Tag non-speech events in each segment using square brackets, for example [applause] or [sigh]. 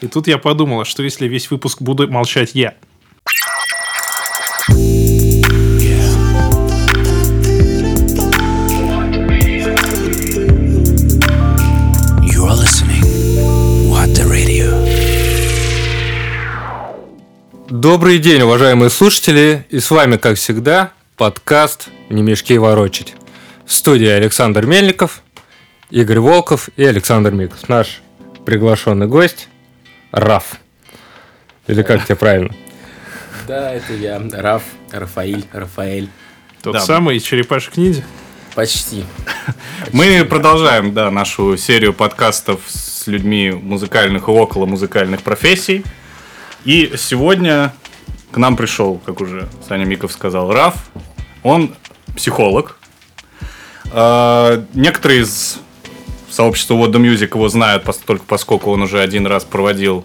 И тут я подумала, что если весь выпуск буду молчать я. Добрый день, уважаемые слушатели, и с вами, как всегда, подкаст «Не мешки ворочить». В студии Александр Мельников, Игорь Волков и Александр Микс. Наш приглашенный гость Раф. Или как тебе правильно? Да, это я, Раф, Рафаиль, Рафаэль. Тот Да. самый из черепашек ниндзя. Почти. [laughs] Мы продолжаем, да, нашу серию подкастов с людьми музыкальных и около музыкальных профессий. И сегодня к нам пришел, как уже Саня Миков сказал, Раф. Он психолог. А, Некоторые из сообщества What the Music его знают, только поскольку он уже один раз проводил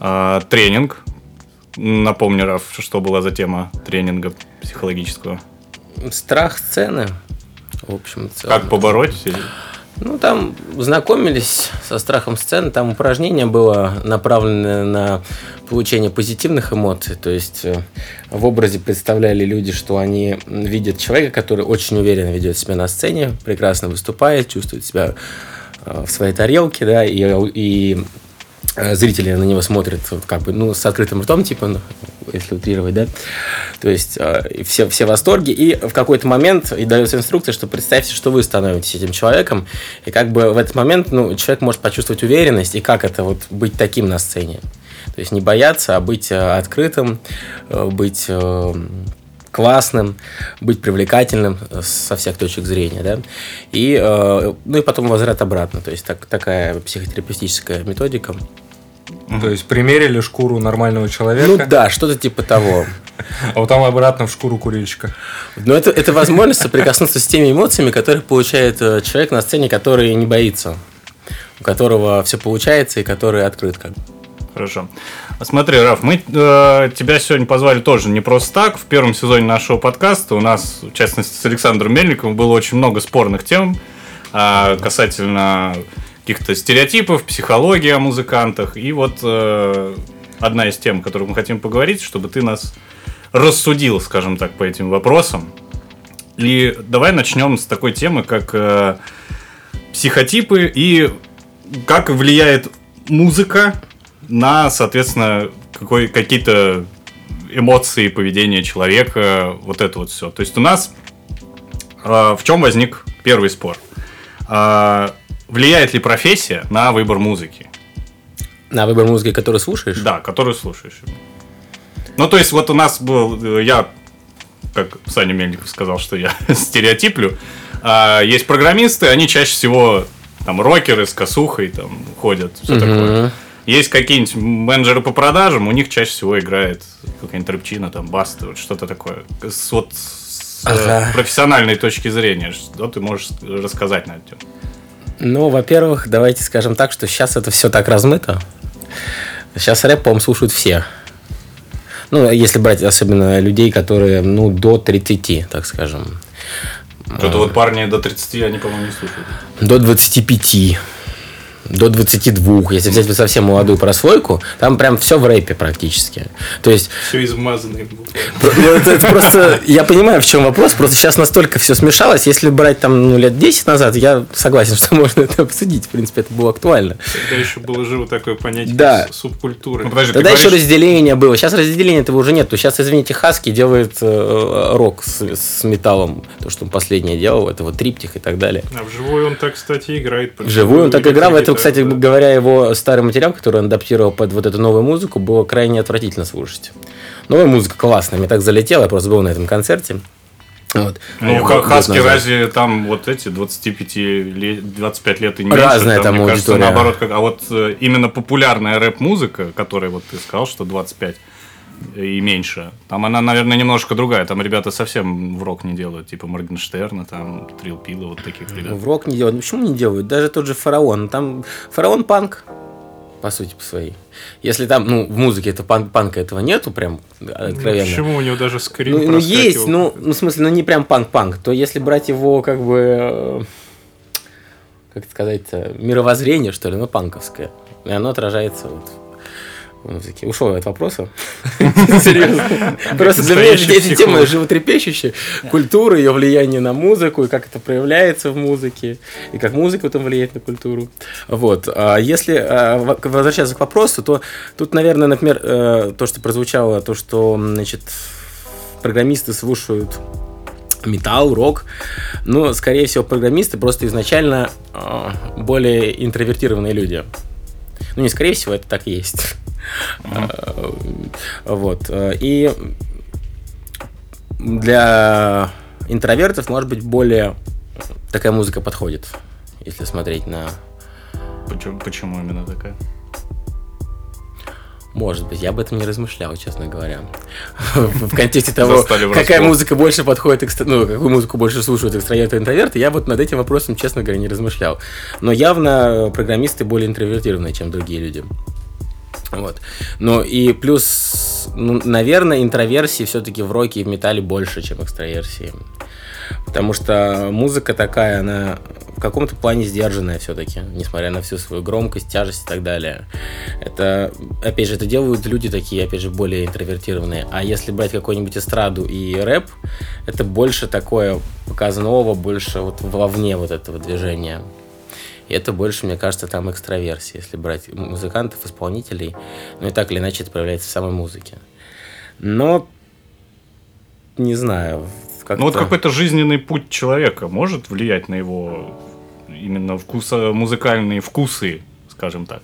а, тренинг. Напомню, Раф, что была за тема тренинга психологического. Страх сцены. В общем, целом. Как побороть? Ну, там знакомились со страхом сцены, там упражнение было направлено на получение позитивных эмоций, то есть э, в образе представляли люди, что они видят человека, который очень уверенно ведет себя на сцене, прекрасно выступает, чувствует себя э, в своей тарелке, да, и, и зрители на него смотрят вот как бы, ну, с открытым ртом, типа, ну, если утрировать, да, то есть э, все, все в восторге, и в какой-то момент и дается инструкция, что представьте, что вы становитесь этим человеком, и как бы в этот момент, ну, человек может почувствовать уверенность, и как это вот быть таким на сцене, то есть не бояться, а быть э, открытым, э, быть э, классным, быть привлекательным э, со всех точек зрения, да, и, э, ну, и потом возврат обратно, то есть так, такая психотерапевтическая методика. То есть примерили шкуру нормального человека, Ну да, что-то типа того. [laughs] а потом обратно в шкуру курильщика. Но это, это возможность соприкоснуться с теми эмоциями, которые получает э, человек на сцене, который не боится, у которого все получается и который открыт как бы. Хорошо. Смотри, Раф, мы э, тебя сегодня позвали тоже не просто так. В первом сезоне нашего подкаста у нас, в частности, с Александром Мельниковым было очень много спорных тем а, касательно каких-то стереотипов, психологии о музыкантах. И вот э, одна из тем, о которых мы хотим поговорить, чтобы ты нас рассудил, скажем так, по этим вопросам. И давай начнем с такой темы, как э, психотипы и как влияет музыка на, соответственно, какой, какие-то эмоции, поведение человека, вот это вот все. То есть у нас э, в чем возник первый спор? Э, влияет ли профессия на выбор музыки? На выбор музыки, которую слушаешь? Да, которую слушаешь. Ну, то есть, вот у нас был, э, я, как Саня Мельников сказал, что я [laughs] стереотиплю, а, есть программисты, они чаще всего там рокеры с косухой там ходят, все такое. Есть какие-нибудь менеджеры по продажам, у них чаще всего играет какая-нибудь рыбчина, там, баста, вот что-то такое. С, вот с э, Ага. профессиональной точки зрения, что ты можешь рассказать на эту тему? Ну, во-первых, давайте скажем так, что сейчас это все так размыто. Сейчас рэп, по-моему, слушают все. Ну, если брать особенно людей, которые, ну, до 30, так скажем. Что-то вот парни до 30, они, по-моему, не слушают. До 25. До 22. Если взять совсем молодую прослойку, там прям все в рэпе практически. То есть Все измазанное. Ну, это, это просто, я понимаю, в чем вопрос, просто сейчас настолько все смешалось. Если брать там ну, лет 10 назад, я согласен, [laughs] что можно это обсудить. В принципе, это было актуально. Тогда еще было живо такое понятие Да. субкультуры. Ну, подожди, Тогда еще говоришь- разделение было. Сейчас разделения этого уже нет. Сейчас, извините, Хаски делает э, рок с, с металлом. То, что он последнее делал, это вот триптих и так далее. А вживую он так, кстати, играет. Вживую он так играл. Это, кстати, да. говоря, его старый материал, который он адаптировал под вот эту новую музыку, было крайне отвратительно слушать. Новая музыка классная, мне так залетела, я просто был на этом концерте. Вот. Ну, Ха- год Хаски назад. разве там вот эти 25 лет, 25 лет и меньше? Разная там мне кажется, аудитория. наоборот, как, а вот э, именно популярная рэп-музыка, которая вот ты сказал, что 25 и меньше, там она, наверное, немножко другая. Там ребята совсем в рок не делают, типа Моргенштерна, там Трил Пила, вот таких ребят. В рок не делают. Почему не делают? Даже тот же фараон. Там фараон панк, по сути, по своей. Если там, ну, в музыке это панк, панка этого нету, прям откровенно. Почему у него даже скрин Ну, ну, есть, ну, ну, в смысле, ну, не прям панк-панк, то если брать его, как бы, э, как сказать, мировоззрение, что ли, ну, панковское, и оно отражается вот музыки. Ушел я от вопроса. [laughs] Серьезно. [laughs] Просто для меня эти темы животрепещущие. Культура, ее влияние на музыку, и как это проявляется в музыке, и как музыка потом влияет на культуру. Вот. А если а, возвращаться к вопросу, то тут, наверное, например, э, то, что прозвучало, то, что, значит, программисты слушают металл, рок. Но, скорее всего, программисты просто изначально э, более интровертированные люди. Ну, не скорее всего, это так и есть. Э, Вот. э, И для интровертов, может быть, более такая музыка подходит, если смотреть на... Почему, почему именно такая? Может быть, я об этом не размышлял, честно говоря. В контексте того, какая музыка больше подходит, ну, какую музыку больше слушают экстраверты и интроверты, я вот над этим вопросом, честно говоря, не размышлял. Но явно программисты более интровертированные, чем другие люди. Вот. Ну и плюс, ну, наверное, интроверсии все-таки в роке и в металле больше, чем экстраверсии. Потому что музыка такая, она в каком-то плане сдержанная все-таки, несмотря на всю свою громкость, тяжесть и так далее. Это, опять же, это делают люди такие, опять же, более интровертированные. А если брать какую-нибудь эстраду и рэп, это больше такое показ нового, больше вот вовне вот этого движения. И это больше, мне кажется, там экстраверсия, если брать музыкантов, исполнителей. Ну и так или иначе это проявляется в самой музыке. Но не знаю. Как Ну вот какой-то жизненный путь человека может влиять на его именно вкуса, музыкальные вкусы, скажем так.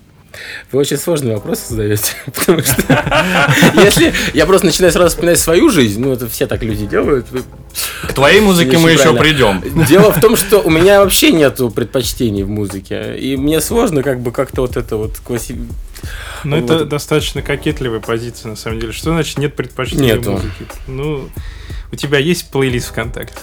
Вы очень сложные вопросы задаете, [laughs] потому что [laughs] если я просто начинаю сразу вспоминать свою жизнь, ну это все так люди делают. К твоей музыке мы еще придем. Дело в том, что у меня [laughs] вообще нету предпочтений в музыке, и мне сложно как бы как-то вот это вот класси... Ну, это Вот. достаточно кокетливая позиция, на самом деле. Что значит нет предпочтений Нету. в музыке? Ну, у тебя есть плейлист ВКонтакте?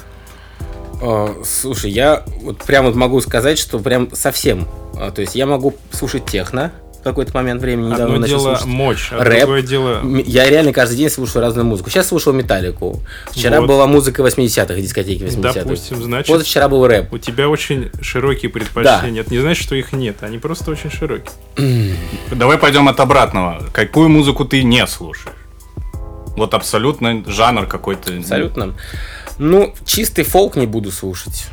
А, Слушай, я вот прям вот могу сказать, что прям совсем. А, То есть я могу слушать техно в какой-то момент времени, недавно Одно начал дело слушать. мощь, а рэп. другое дело... Я реально каждый день слушаю разную музыку. Сейчас слушал Металлику. Вчера Вот. была музыка 80-х, дискотеки 80-х. Допустим, значит, Позавчера был рэп. у тебя очень широкие предпочтения. Это не значит, что их нет, они просто очень широкие. [clears throat] Давай пойдем от обратного. Какую музыку ты не слушаешь? Вот абсолютно жанр какой-то. Абсолютно. Ну, чистый фолк не буду слушать.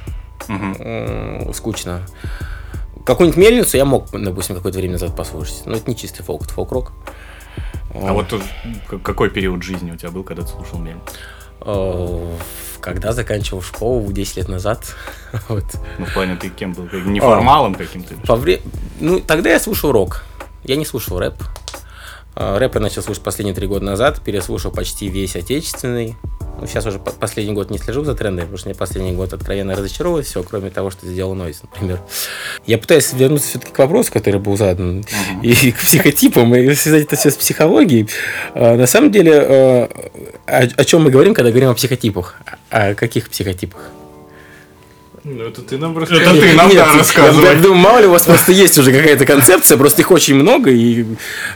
М, Скучно. Какую-нибудь мельницу я мог, допустим, какое-то время назад послушать. Но это не чистый фолк, это фолк-рок. А вот какой период жизни у тебя был, когда ты слушал Мель? Э, Когда заканчивал школу 10 лет назад. [laughs] Вот. Ну, в плане ты кем был? Как- Неформалом каким-то? По вре- Ну, тогда я слушал рок. Я не слушал рэп. А, Рэп я начал слушать последние три года назад, переслушал почти весь отечественный. Ну, сейчас уже по- последний год не слежу за трендами, потому что мне последний год откровенно разочаровывает все, кроме того, что сделал Нойз, например. Я пытаюсь вернуться все-таки к вопросу, который был задан, и [laughs] к психотипам, и связать это все с психологией. А, На самом деле, о, о чем мы говорим, когда говорим о психотипах? О каких психотипах? Ну, это ты нам Это расскажи. ты нам, Нет, да, я- рассказывай. Я, думаю, мало ли у вас просто есть уже какая-то концепция, просто их очень много. И,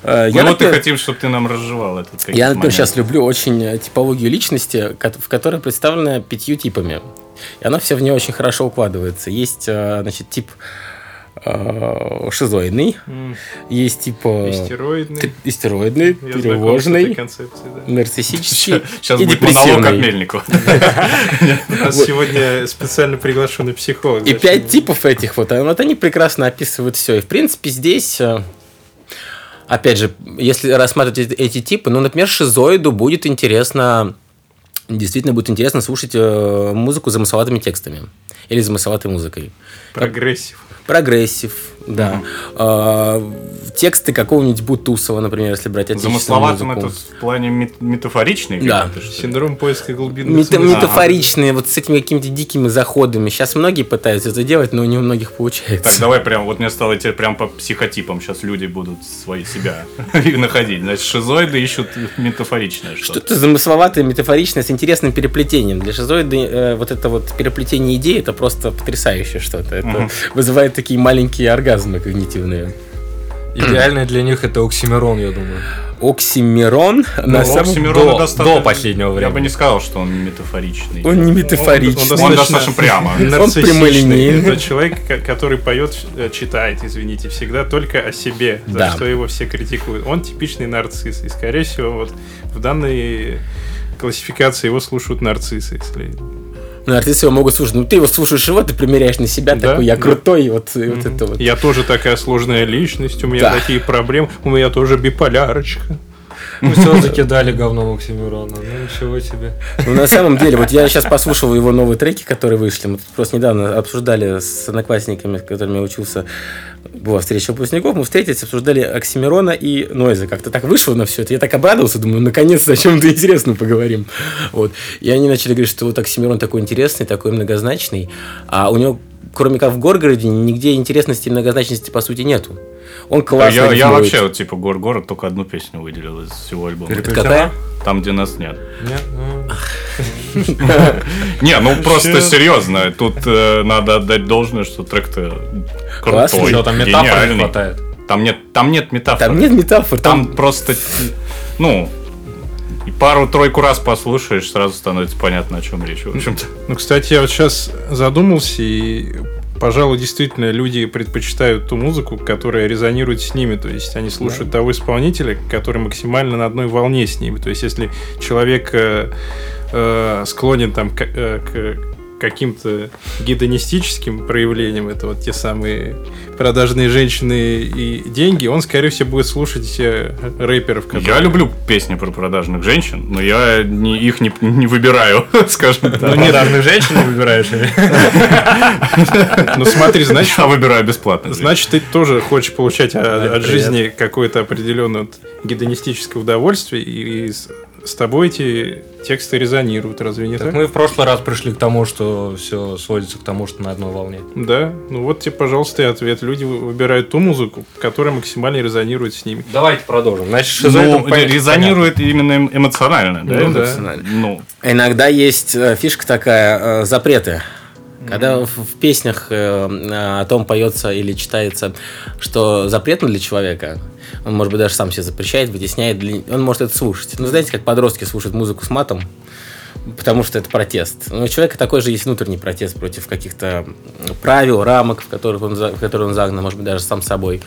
э, Ну я, вот и хотим, чтобы ты нам разжевал этот я, например, моменты. сейчас люблю очень э, типологию личности, в которой представлена пятью типами. И она все в нее очень хорошо укладывается. Есть, э, значит, тип шизоидный, М, есть тип э, Истероидный. истероидный, тревожный, да. нарциссический Сейчас и будет монолог от депрессивный. Мельникова. [laughs] У нас сегодня специально приглашенный психолог. И пять типов этих вот, а вот они прекрасно описывают все. И в принципе здесь, э, опять же, если рассматривать эти, эти типы, ну, например, шизоиду будет интересно, действительно будет интересно слушать э, музыку с замысловатыми текстами или замысловатой музыкой. Прогрессив. Прогрессив, да. А, тексты какого-нибудь Бутусова, например, если брать отечественную Замысловатым музыку. это в плане мет- метафоричный? Да. Синдром поиска глубинных Мета- смыслов. метафоричные, вот с этими какими-то дикими заходами. Сейчас многие пытаются это делать, но не у многих получается. Так, давай прям, вот мне стало теперь прям по психотипам. Сейчас люди будут свои себя [laughs] находить. Значит, шизоиды ищут метафоричное что-то. Что-то замысловатое, метафоричное, с интересным переплетением. Для шизоида э, вот это вот переплетение идей, это просто потрясающее что-то. Это вызывает такие маленькие оргазмы когнитивные. [clears throat] Идеальный для них это Оксимирон, я думаю. Оксимирон на Ну, самом... Оксимирон до- достаточно- до последнего Я бы времени. не сказал, что он метафоричный. Он не метафоричный. Он- Он достаточно- достаточно прямо. нарциссичный. прямолинейный. Это человек, ко- который поет, читает, извините, всегда только о себе, за Да. что его все критикуют. Он типичный нарцисс. И, скорее всего, вот в данной классификации его слушают нарциссы. Если... Ну, артисты его могут слушать. Ну, ты его слушаешь его, ты примеряешь на себя Да, такой, я да. крутой, и вот, и вот это вот. Я тоже такая сложная личность, у меня Да. такие проблемы, у меня тоже биполярочка. Мы все [laughs] закидали говном Оксимирона. Ну ничего себе. Ну, на самом деле, вот я сейчас послушал его новые треки, которые вышли. Мы просто недавно обсуждали с одноклассниками, с которыми я учился. Была встреча выпускников, мы встретились, обсуждали Оксимирона и Нойза. Как-то так вышло на все это. Я так обрадовался, думаю, наконец-то о чем-то интересном поговорим. Вот. И они начали говорить, что вот Оксимирон такой интересный, такой многозначный, а у него, кроме как в Горгороде, нигде интересности и многозначности, по сути, нету. Он классно Я, я вообще, вот, типа, Гор Город только одну песню выделил из всего альбома. Это какая? Там, где нас нет. Нет, ну, [laughs] Не, ну просто серьезно. Тут э, надо отдать должное, что трек-то Классный. крутой, гениальный. хватает. Там нет, там нет метафор. Там нет метафор, Там там просто, [laughs] ну, и пару-тройку раз послушаешь, сразу становится понятно, о чем речь. В общем-то. Ну, кстати, я вот сейчас задумался, и, пожалуй, действительно, люди предпочитают ту музыку, которая резонирует с ними. То есть они слушают того исполнителя, который максимально на одной волне с ними. То есть если человек э, э, склонен там к, э, к каким-то гедонистическим проявлениям, это вот те самые продажные женщины и деньги, он, скорее всего, будет слушать э, рэперов, которые... Я люблю песни про продажных женщин, но я не- их не, не выбираю, [laughs] скажем так. Ну, недавно женщину выбираешь или? Ну смотри, значит, Я выбираю бесплатно. Значит, ты тоже хочешь получать от, жизни какое-то определенное гедонистическое удовольствие, и, и с, тобой эти тексты резонируют, разве не так? Так мы в прошлый раз пришли к тому, что все сводится к тому, что на одной волне. Да, ну вот тебе, пожалуйста, и ответ. Люди вы- выбирают ту музыку, которая максимально резонирует с ними. Давайте продолжим. Значит, шизоидом Ну, понятно. резонирует именно эм- эмоционально, да? Ну да. Эмоционально. Ну, Иногда есть э, фишка такая, э, запреты. Когда в, в песнях э, о том поется или читается, что запретно для человека, он, может быть, даже сам себе запрещает, вытесняет, для- он может это слушать. Ну, знаете, как подростки слушают музыку с матом, потому что это протест. Но у человека такой же есть внутренний протест против каких-то правил, рамок, в которых он, в которые он загнан, может быть, даже сам собой.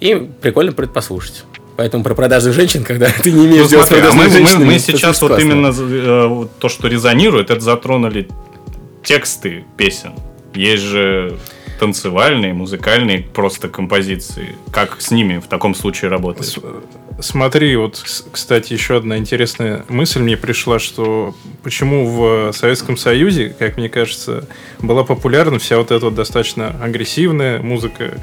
И прикольно предпослушать. Поэтому про продажных женщин, когда [laughs] ты не имеешь Ну, дела с смотри, а мы, мы- мы это сейчас вот классно. именно э, то, что резонирует, это затронули тексты песен. Есть же танцевальные, музыкальные просто композиции. Как с ними в таком случае работать? С- Смотри, вот, кстати, еще одна интересная мысль мне пришла, что почему в Советском Союзе, как мне кажется, была популярна вся вот эта вот достаточно агрессивная музыка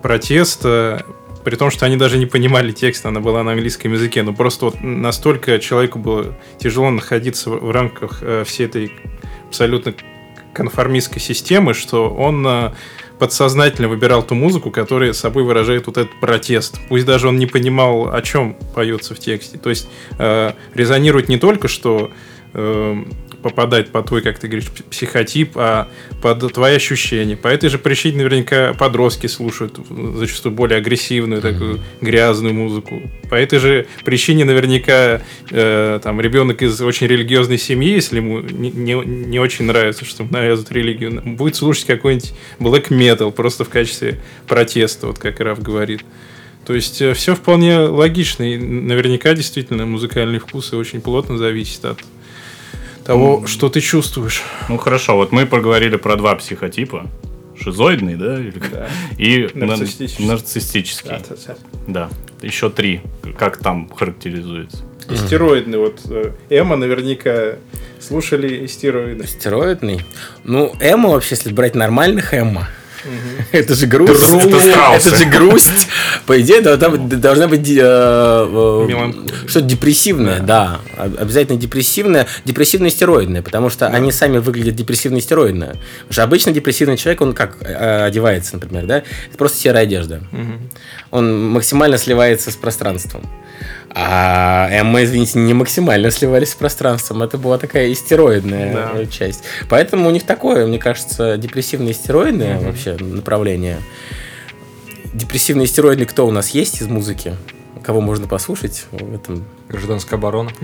протеста, при том, что они даже не понимали текст, она была на английском языке, но просто вот настолько человеку было тяжело находиться в в рамках э, всей этой абсолютно конформистской системы, что он э, подсознательно выбирал ту музыку, которая собой выражает вот этот протест. Пусть даже он не понимал, о чем поется в тексте. То есть э, резонирует не только, что э, попадать по твой, как ты говоришь, психотип, а под твои ощущения. По этой же причине наверняка подростки слушают зачастую более агрессивную, такую грязную музыку. По этой же причине наверняка э, там ребенок из очень религиозной семьи, если ему не, не, не очень нравится, что навязывают религию, будет слушать какой-нибудь black metal просто в качестве протеста, вот как Раф говорит. То есть все вполне логично, и наверняка действительно музыкальные вкусы очень плотно зависят от того, что ты чувствуешь. Ну хорошо, вот мы поговорили про два психотипа. Шизоидный, да? или как? И на- Нарциссический. нарциссический. Да. Еще три. Как там характеризуется? Истероидный, вот Эма наверняка слушали истероиды. Стероидный. Ну, эмо вообще, если брать нормальных эмо, это же грусть. Это же грусть. По идее, должна быть, э, э, что-то депрессивное, да. Об- Обязательно депрессивное, депрессивно-стероидное, потому что они сами выглядят депрессивно-стероидно. Потому что обычно депрессивный человек, он как э, одевается, например, да? Это просто серая одежда. Он максимально сливается с пространством. А Эмма, извините, не максимально сливались с пространством. Это была такая истероидная Да. э, часть. Поэтому у них такое, мне кажется, депрессивное истероидное вообще направление. депрессивный стероидный кто у нас есть из музыки? Кого можно послушать в этом? Гражданская оборона. [laughs]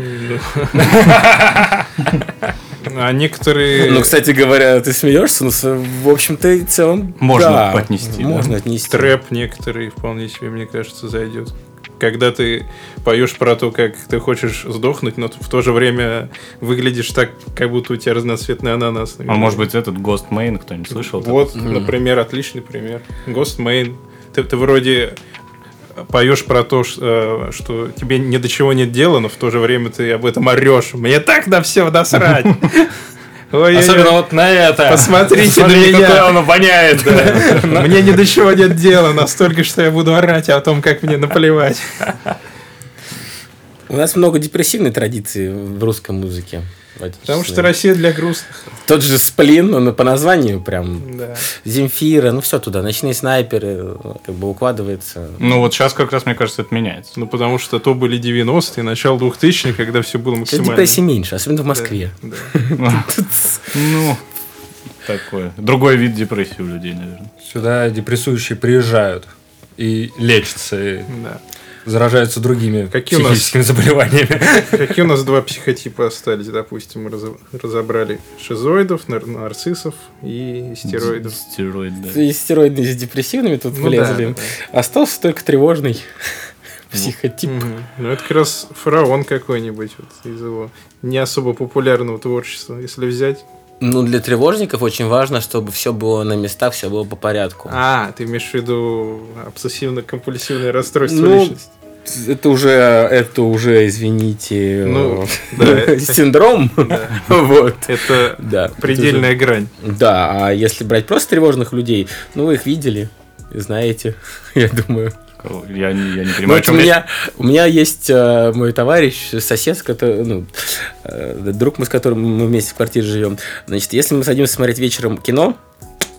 А некоторые... Ну, кстати говоря, ты смеешься, но с- в общем-то и целом Можно да, отнести, да? Можно отнести. Трэп некоторые вполне себе, мне кажется, зайдет. Когда ты поешь про то, как ты хочешь сдохнуть, но в то же время выглядишь так, как будто у тебя разноцветный ананас. на А может быть этот Ghost Main кто-нибудь слышал? Вот, например, отличный пример. Ghost Main. Ты, ты вроде поешь про то, ш- э, что тебе ни до чего нет дела, но в то же время ты об этом орешь. Мне так на все насрать. [laughs] Ой, Особенно вот на это. Посмотрите на Смотри, какой меня. он обоняет. да. Мне ни до чего нет дела, настолько, что я буду орать о том, как мне наплевать. У нас много депрессивной традиции в русской музыке. Потому что Россия для грустных. Тот же Сплин, он по названию прям Да. Земфира, ну все туда, ночные снайперы, как бы укладывается. Ну вот сейчас как раз, мне кажется, это меняется. Ну, потому что то были 90-е, начало 2000-х, когда все было Сейчас максимально... депрессии меньше, особенно в Москве. Да. [laughs] Ну, такое. Другой вид депрессии у людей, наверное. Сюда депрессующие приезжают и лечатся, и Да. Заражаются другими Какие у нас- психическими заболеваниями. Какие у нас два психотипа остались, допустим, мы разо- разобрали шизоидов, нар- нарциссов и стероидов. Стероид, да. И стероидные с депрессивными тут Ну влезли. да, да. Остался только тревожный психотип. Мгм. Ну, это как раз фараон какой-нибудь вот, из его не особо популярного творчества, если взять. Ну, для тревожников очень важно, чтобы все было на местах, все было по порядку. А, ты имеешь в виду обсессивно-компульсивное расстройство Ну, личности? Это уже, это уже, извините, Ну, э, да. [laughs] синдром. [laughs] Вот. Это Да. предельная грань. Да, а если брать просто тревожных людей, ну, вы их видели, знаете, [laughs] я думаю. Я не, я не Ну, понимаю, о вот у речь. меня, у меня есть э, мой товарищ, сосед, который, ну, э, друг мы, с которым мы вместе в квартире живем. Значит, если мы садимся смотреть вечером кино,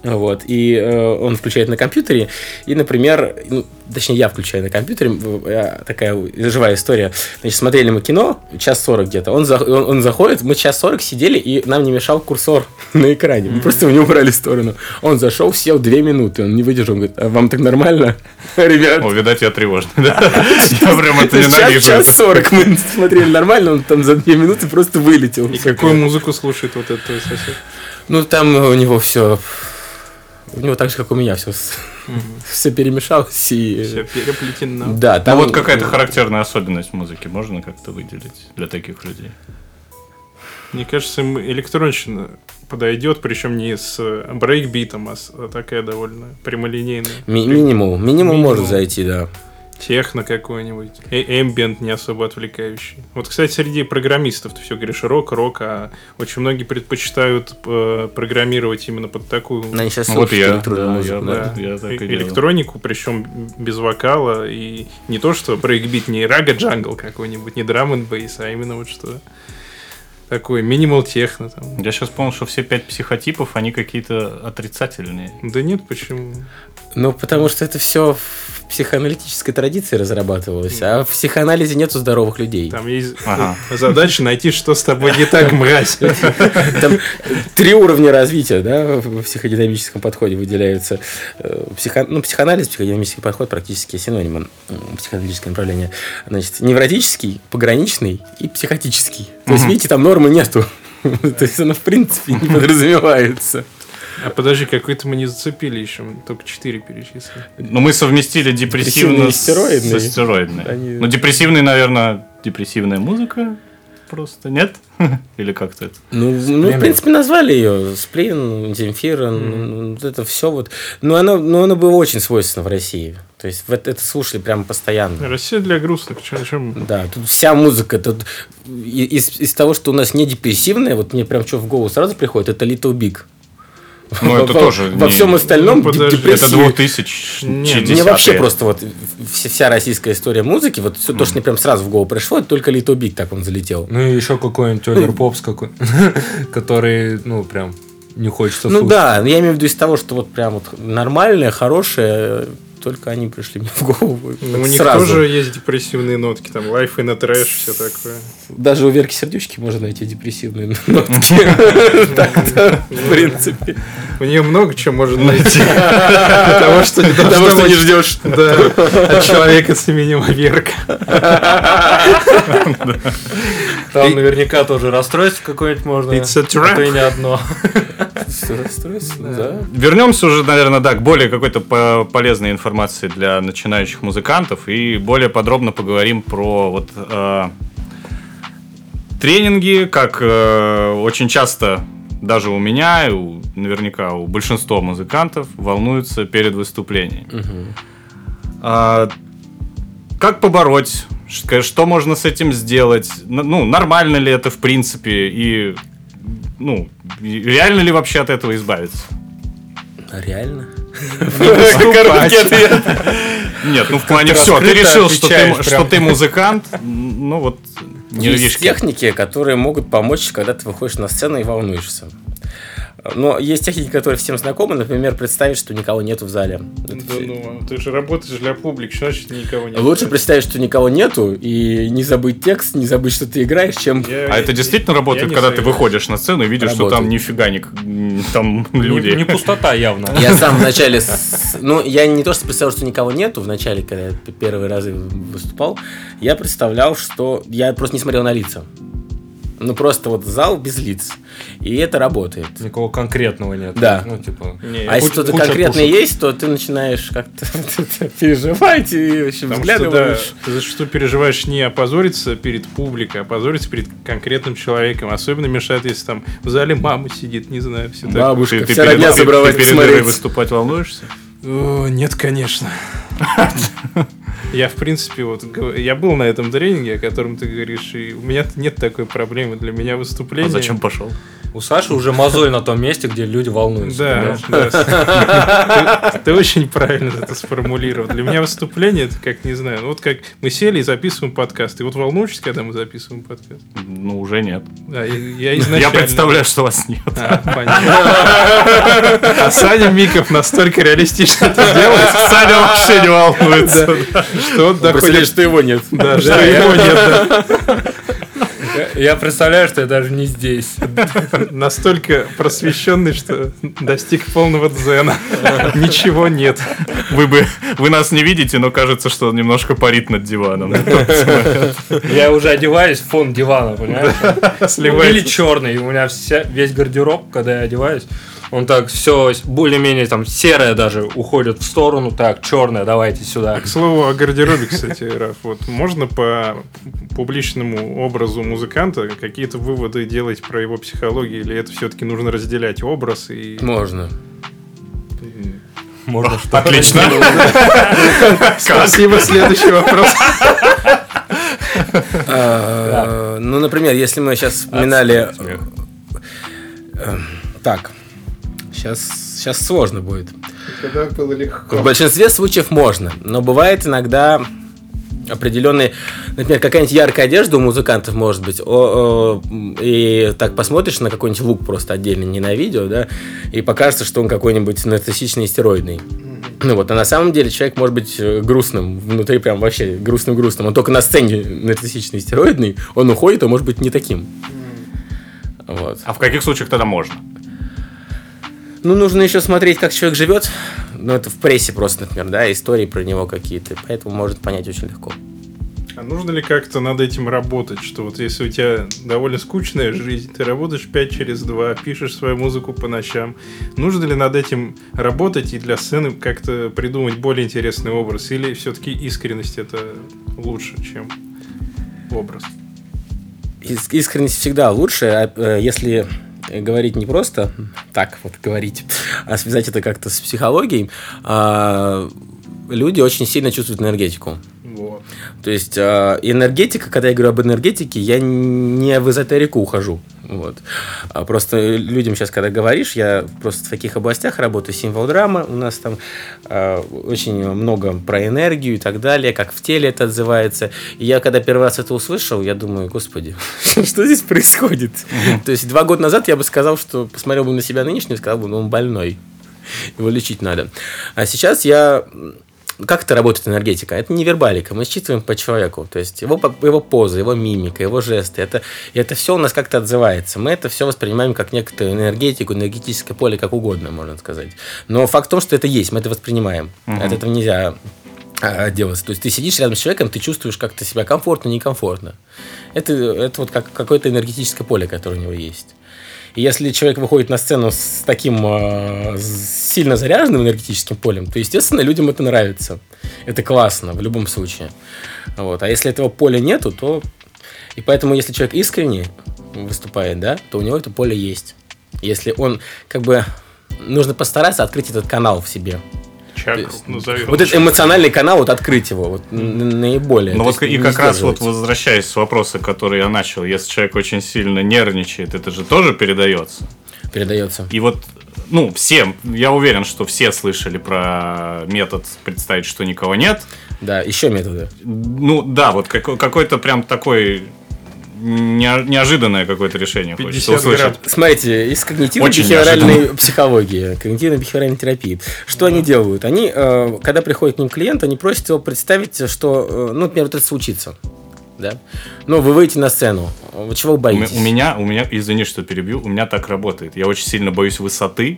вот, и э, он включает на компьютере, и, например, ну, точнее, я включаю на компьютере, э, такая живая история. Значит, смотрели мы кино, час сорок где-то, он, за- он, он заходит, мы час сорок сидели, и нам не мешал курсор [laughs] на экране, мы просто его не убрали в сторону. Он зашел, сел две минуты, он не выдержал, он говорит, а вам так нормально, [laughs] ребят? О, видать, я тревожный, да? [laughs] Я прям это час, ненавижу. час 40 мы смотрели нормально, он там за две минуты просто вылетел. И какую музыку слушает вот этот сосед? Ну, там у него все... У него так же, как у меня, все, [laughs] все перемешалось. И... Все переплетено. Да, Там там вот какая-то характерная особенность музыки можно как-то выделить для таких людей? Мне кажется, им электронщина подойдет, причем не с брейкбитом, а с- а такая довольно прямолинейная. Ми- минимум. Минимум Минимум. может зайти, да. Техно какой-нибудь. Эмбиент не особо отвлекающий. Вот, кстати, среди программистов ты все говоришь рок, рок, а очень многие предпочитают э, программировать именно под такую Они сейчас Ну, вот я, да, я, да. да. Я так и э- делаю. электронику, причем без вокала. И не то, что брейкбит, не ragga jungle какой-нибудь, не drum n bass, а именно вот что такой минимал техно там. Я сейчас понял, что все пять психотипов, они какие-то отрицательные. Да нет, почему? Ну, потому что это все психоаналитической традиции разрабатывалось, а в психоанализе нету здоровых людей. Там есть Ага. задача найти, что с тобой не так, мразь. Там три уровня развития, да, в психодинамическом подходе выделяются. Э, Психо... Ну, психоанализ, психодинамический подход практически синонимы м, психодинамическое направление. Значит, невротический, пограничный и психотический. То есть, видите, там нормы нету. [laughs] То есть, она в принципе не подразумевается. А подожди, какой-то мы не зацепили еще, мы только четыре перечислили. Но мы совместили депрессивно стероидные. со стероидной. Они- Ну, депрессивный, наверное, депрессивная музыка просто, нет? [laughs] Или как-то это? Ну, ну, в принципе, назвали ее. Сплин, Земфира, ну, вот это все вот. Но оно, но оно было очень свойственно в России. То есть, вот это слушали прям постоянно. Россия для грустных, чё- чем Да, тут вся музыка, тут из, из того, что у нас не депрессивная, вот мне прям что в голову сразу приходит, это Little Big. Ну, это Во- тоже Во не- всем остальном ну, деп- подожди, депрессия. Это 2000 Не, Мне вообще просто вот вся, вся российская история музыки, вот все то, что мне прям сразу в голову пришло, это только Little Big так он залетел. Ну и еще какой-нибудь Олер [laughs] Попс какой [laughs] который, ну, прям не хочется Ну слушать. да, но я имею в виду из того, что вот прям вот нормальное, хорошее, только они пришли мне в голову. Ну, у них сразу. тоже есть депрессивные нотки, там лайф и на трэш, все такое. Даже у Верки Сердючки можно найти депрессивные нотки. [laughs] Так-то, в принципе. У нее много чего можно найти. Того, что не Того, что не ждешь. Да, от человека с именем Верка. Там наверняка тоже расстройство какое-нибудь можно. It's a trap. Не одно. Да. Вернемся уже, наверное, да, к более какой-то по- полезной информации для начинающих музыкантов и более подробно поговорим про вот э, тренинги, как э, очень часто даже у меня, и у- наверняка у большинства музыкантов волнуются перед выступлением. А, как побороть? Ш- Что можно с этим сделать? Ну, нормально ли это в принципе? И ну, реально ли вообще от этого избавиться? Реально? Короткий ответ. Нет, ну в плане все, ты решил, что ты, что музыкант, ну вот не Есть техники, которые могут помочь, когда ты выходишь на сцену и волнуешься. Но есть техники, которые всем знакомы. Например, представить, что никого нету в зале. Это Да все- ну, ты же работаешь для публики, что значит никого нет? Лучше представить, что никого нету, и не забыть текст, не забыть, что ты играешь, чем... Я- А это действительно работает, я не когда ты выходишь на сцену и видишь, что там Работает. нифига не, там Не, люди. не пустота явно. Я сам вначале... с- Ну, я не то, что представлял, что никого нету в начале, когда я первые разы выступал. Я представлял, что... Я просто не смотрел на лица. Ну, просто вот зал без лиц. И это работает. Никого конкретного нет. Да. Ну, типа. Не, А если что-то конкретное пушек. есть, то ты начинаешь как-то [laughs] переживать и вообще что, да, ты зачастую переживаешь не опозориться перед публикой, а опозориться перед конкретным человеком. Особенно мешает, если там в зале мама сидит, не знаю, все так. Бабушка, Ты, ты вся перед, родня ты- собралась ты перед выступать волнуешься? О, нет, конечно. [laughs] Я, в принципе, вот я был на этом тренинге, о котором ты говоришь, и у меня нет такой проблемы. Для меня А выступление. зачем пошел? У Саши уже мозоль на том месте, где люди волнуются. Да. [laughs] Ты, ты очень правильно это сформулировал. Для меня выступление это как, не знаю, ну вот как мы сели и записываем подкаст. И вот волнуешься, когда мы записываем подкаст? Ну, уже нет. Да, я, я изначально... Я представляю, что вас нет. А, понятно. А Саня Миков настолько реалистично это делает, Саня вообще не волнуется. что он доходит... что его нет. Да, что его нет. Я- представляю, что я даже не здесь. Настолько просвещенный, что достиг полного дзена. Ничего нет. Вы бы, вы нас не видите, но кажется, что он немножко парит над диваном. Я уже одеваюсь в фон дивана, понимаешь? Или Сливается. черный. У меня вся, весь гардероб, когда я одеваюсь, он так все более-менее там серое даже уходит в сторону. Так, черное, давайте сюда. К слову о гардеробе, кстати, Раф, вот можно по публичному образу музыканта какие-то выводы делать про его психологию, или это все-таки нужно разделять образ и... Можно. Можно [laughs] что Отлично. [laughs] Спасибо, следующий вопрос. А, Ну, например, если мы сейчас вспоминали... э, Так, сейчас, сейчас сложно будет. Когда было легко. В большинстве случаев можно, но бывает иногда определенные, например, какая-нибудь яркая одежда у музыкантов может быть, о- о, и так посмотришь на какой-нибудь лук просто отдельно, не на видео, да, и покажется, что он какой-нибудь нарциссичный, стероидный. Ну вот, а на самом деле человек может быть э, грустным, внутри прям вообще грустным-грустным. Он только на сцене нарциссичный, стероидный, он уходит, а может быть не таким. Вот. А в каких случаях тогда можно? Ну, нужно еще смотреть, как человек живет. Ну, это в прессе просто, например, да, истории про него какие-то. Поэтому может понять очень легко. А нужно ли как-то над этим работать, что вот если у тебя довольно скучная жизнь, ты работаешь 5 через 2, пишешь свою музыку по ночам, нужно ли над этим работать и для сцены как-то придумать более интересный образ, или все-таки искренность это лучше, чем образ? Ис- Искренность всегда лучше, а, э, если говорить не просто так вот говорить, а связать это как-то с психологией, а, люди очень сильно чувствуют энергетику. Вот. То есть э, энергетика, когда я говорю об энергетике, я не в эзотерику ухожу. Вот. А просто людям сейчас, когда говоришь, я просто в таких областях работаю, символ драма, у нас там э, очень много про энергию и так далее, как в теле это отзывается. И я когда первый раз это услышал, я думаю, господи, [laughs] что здесь происходит? То есть два года назад я бы сказал, что посмотрел бы на себя нынешнего и сказал бы, ну он больной, его лечить надо. А сейчас я как это работает энергетика? Это не вербалика, мы считываем по человеку, то есть его, его поза, его мимика, его жесты, это, это все у нас как-то отзывается. Мы это все воспринимаем как некоторую энергетику, энергетическое поле, как угодно, можно сказать. Но факт в том, что это есть, мы это воспринимаем. От этого нельзя а, делаться. То есть ты сидишь рядом с человеком, ты чувствуешь как-то себя комфортно, некомфортно. Это, это вот как какое-то энергетическое поле, которое у него есть. И если человек выходит на сцену с таким э, сильно заряженным энергетическим полем, то, естественно, людям это нравится. Это классно в любом случае. Вот. А если этого поля нету, то... И поэтому, если человек искренне выступает, да, то у него это поле есть. Если он, как бы, нужно постараться открыть этот канал в себе. Чакру назовем. Вот этот эмоциональный канал, вот открыть его, вот наиболее. Ну вот и как раз вот возвращаясь с вопроса, который я начал, если человек очень сильно нервничает, это же тоже передается. передается. И вот, ну, всем, я уверен, что все слышали про метод представить, что никого нет. Да, еще методы. Ну, да, вот какой- какой-то прям такой неожиданное какое-то решение 50 хочется услышать. грамм. Смотрите, из Очень когнитивно-бихевиоральной психологии, когнитивно-бихевиоральной терапии, что они делают? Они, э, когда приходит к ним клиент, они просят его представить, что, э, ну, например, вот это случится. Да? Ну, вы выйдете на сцену. Чего вы боитесь? у меня, у меня, извини, что перебью, у меня так работает. Я очень сильно боюсь высоты.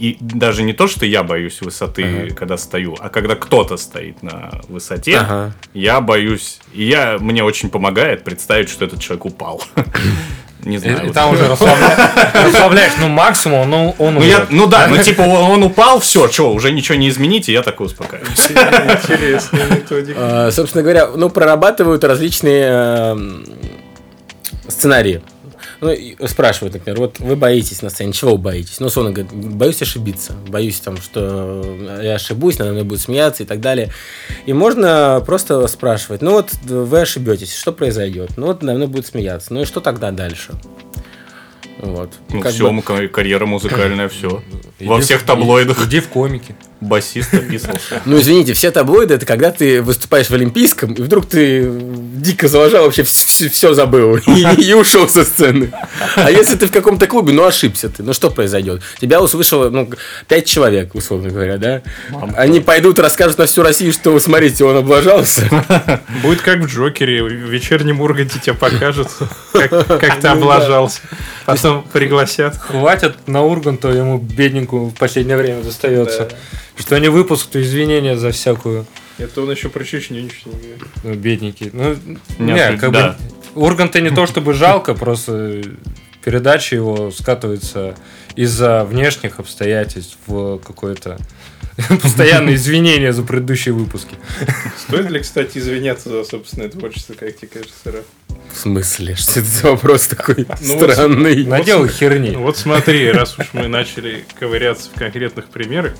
И даже не то, что я боюсь высоты, Ага. когда стою, а когда кто-то стоит на высоте, Ага. я боюсь. И я, мне очень помогает представить, что этот человек упал. [laughs] Не знаю. и вот. там уже расслабля- расслабляешь, ну максимум, ну он Ну, я, ну да, ну типа он он упал, все, что, уже ничего не изменить, и я такой успокаиваюсь. Интересная методика. Собственно говоря, ну, прорабатывают различные э, сценарии. Ну, спрашивают, например, вот вы боитесь на сцене, чего вы боитесь? Ну, условно говоря, боюсь ошибиться, боюсь там, что я ошибусь, надо мной будут смеяться и так далее. И можно просто спрашивать, ну вот вы ошибетесь, что произойдет? Ну вот надо мной будут смеяться, ну и что тогда дальше? Вот. Ну Как все, бы- карьера музыкальная, все. Во Иди всех в- таблоидах Иди в комики. Басист описывался. Ну, извините, все таблоиды это когда ты выступаешь в Олимпийском, и вдруг ты дико заложил, вообще все забыл и, и ушел со сцены. А если ты в каком-то клубе, ну ошибся ты, ну что произойдет? Тебя услышало, ну, пять человек, условно говоря, да? Они пойдут, расскажут на всю Россию, что, вы смотрите, он облажался. Будет как в Джокере, в вечернем Урганте тебя покажут, как, как ты облажался. Потом пригласят. Хватит на Урганту, ему бедненькую в последнее время достается. Что они выпускают извинения за всякую Это он еще про Чечню ничего не говорит. ну, бедненький. Ну, не, Нет, как да. бы Урганта не то чтобы жалко, просто передача его скатывается из-за внешних обстоятельств в какое-то [laughs] постоянное извинение за предыдущие выпуски. Стоит ли, кстати, извиняться за собственное творчество, как тебе кажется, Раф? В смысле? Что это за вопрос такой Ну вот странный? Наделал херни. Вот смотри, раз уж мы начали ковыряться в конкретных примерах,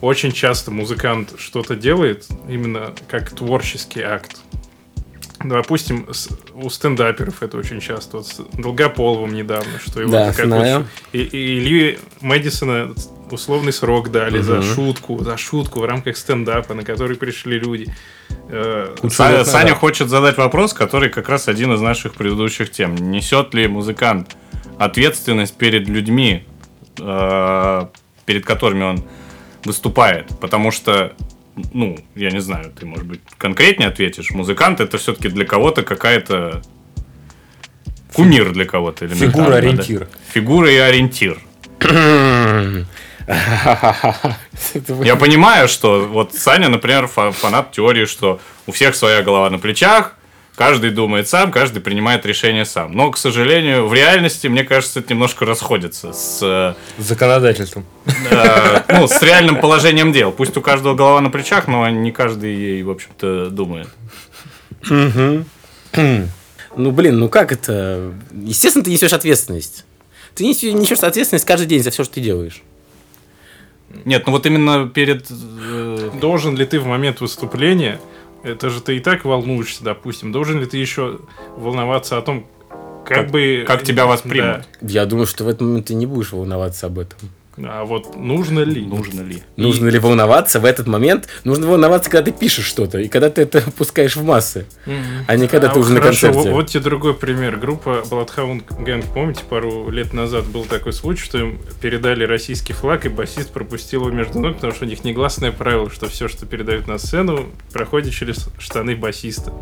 очень часто музыкант что-то делает именно как творческий акт. Допустим, у стендаперов это очень часто. Вот с Долгополовым недавно, что его Да, какой- знаю. И, и Ильи Мэдисона условный срок дали за шутку, за шутку в рамках стендапа, на который пришли люди. Э, Саня назад. хочет задать вопрос, который как раз один из наших предыдущих тем. Несет ли музыкант ответственность перед людьми, э, перед которыми он выступает? Потому что, ну, я не знаю, ты, может быть, конкретнее ответишь. Музыкант это все-таки для кого-то какая-то кумир для кого-то. элементарно, Фигура, да. ориентир. Фигура и ориентир. [clears throat] [clears throat] [laughs] Я понимаю, что вот Саня, например, фа- фанат теории, что у всех своя голова на плечах, каждый думает сам, каждый принимает решение сам. Но, к сожалению, в реальности, мне кажется, это немножко расходится с, э, С законодательством. э, ну, с реальным положением дел. Пусть у каждого голова на плечах, но не каждый ей, в общем-то, думает. Ну, блин, ну как это? Естественно, ты несешь ответственность. Ты нес- несешь ответственность каждый день за все, что ты делаешь. Нет, ну вот именно перед... э, должен ли ты в момент выступления, это же ты и так волнуешься, допустим, должен ли ты еще волноваться о том, как, Как- бы... как тебя воспримут. Да. Я думаю, что в этот момент ты не будешь волноваться об этом. А вот нужно ли? Нужно ли? Нужно ли волноваться в этот момент? Нужно волноваться, когда ты пишешь что-то, и когда ты это пускаешь в массы, а не когда А ты уже на хорошо, концерте. Вот, вот тебе другой пример. Группа Bloodhound Gang, помните, пару лет назад был такой случай, что им передали российский флаг, и басист пропустил его между ног, потому что у них негласное правило, что все, что передают на сцену, проходит через штаны басиста.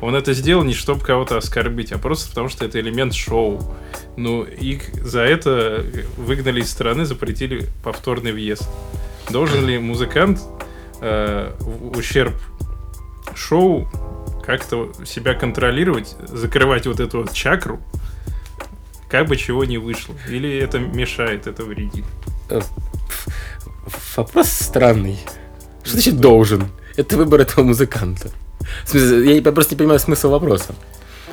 Он это сделал не чтобы кого-то оскорбить, а просто потому, что это элемент шоу. Ну, их за это выгнали из страны, запретили повторный въезд. Должен ли музыкант э, в ущерб шоу как-то себя контролировать, закрывать вот эту вот чакру, как бы чего не вышло? Или это мешает, это вредит? Вопрос странный. Что значит должен? Это выбор этого музыканта. В смысле, я просто не понимаю смысл вопроса.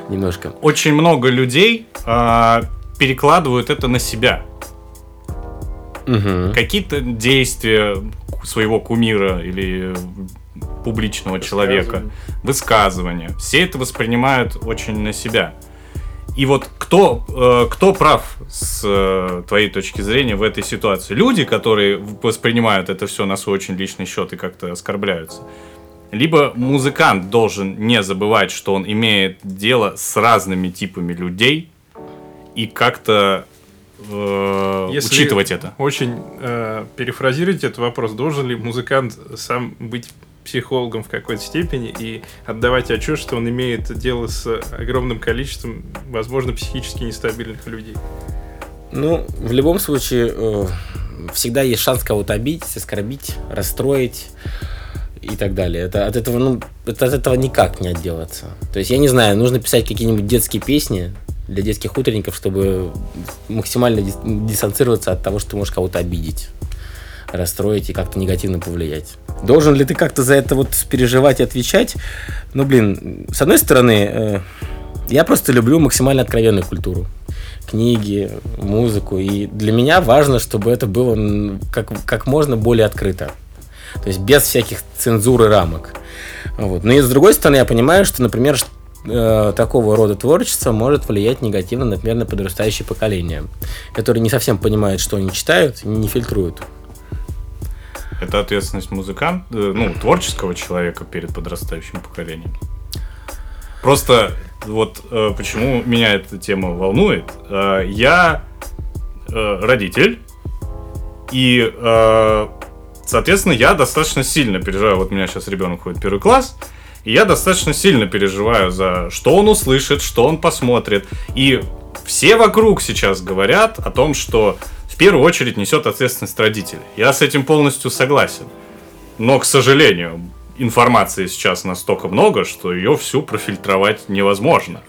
Немножко. Очень много людей а, перекладывают это на себя. Мгм. Какие-то действия своего кумира или публичного человека, высказывания. Все это воспринимают очень на себя. И вот кто, э, кто прав с э, твоей точки зрения в этой ситуации? Люди, которые воспринимают это все на свой очень личный счет и как-то оскорбляются. Либо музыкант должен не забывать, что он имеет дело с разными типами людей и как-то э, Если учитывать это. Очень э, перефразировать этот вопрос, должен ли музыкант сам быть психологом в какой-то степени и отдавать отчет, что он имеет дело с огромным количеством, возможно, психически нестабильных людей. Ну, в любом случае, э, всегда есть шанс кого-то обидеть, оскорбить, расстроить и так далее. Это от этого, ну, это от этого никак не отделаться. То есть, я не знаю, нужно писать какие-нибудь детские песни для детских утренников, чтобы максимально дис- дистанцироваться от того, что ты можешь кого-то обидеть, расстроить и как-то негативно повлиять. Должен ли ты как-то за это вот переживать и отвечать? Ну, блин, с одной стороны, э, я просто люблю максимально откровенную культуру книги, музыку. И для меня важно, чтобы это было как, как можно более открыто. То есть без всяких цензур и рамок. Вот. Но и с другой стороны, я понимаю, что, например, э, такого рода творчество может влиять негативно, например, на подрастающее поколение, которые не совсем понимают, что они читают, не фильтруют. Это ответственность музыканта, э, ну, творческого человека перед подрастающим поколением. Просто вот э, почему меня эта тема волнует. Э, я э, родитель, и, э, соответственно, я достаточно сильно переживаю. Вот у меня сейчас ребенок ходит в первый класс, и я достаточно сильно переживаю за что он услышит, что он посмотрит. И все вокруг сейчас говорят о том, что в первую очередь несет ответственность родителей. Я с этим полностью согласен. Но, к сожалению, информации сейчас настолько много, что ее всю профильтровать невозможно.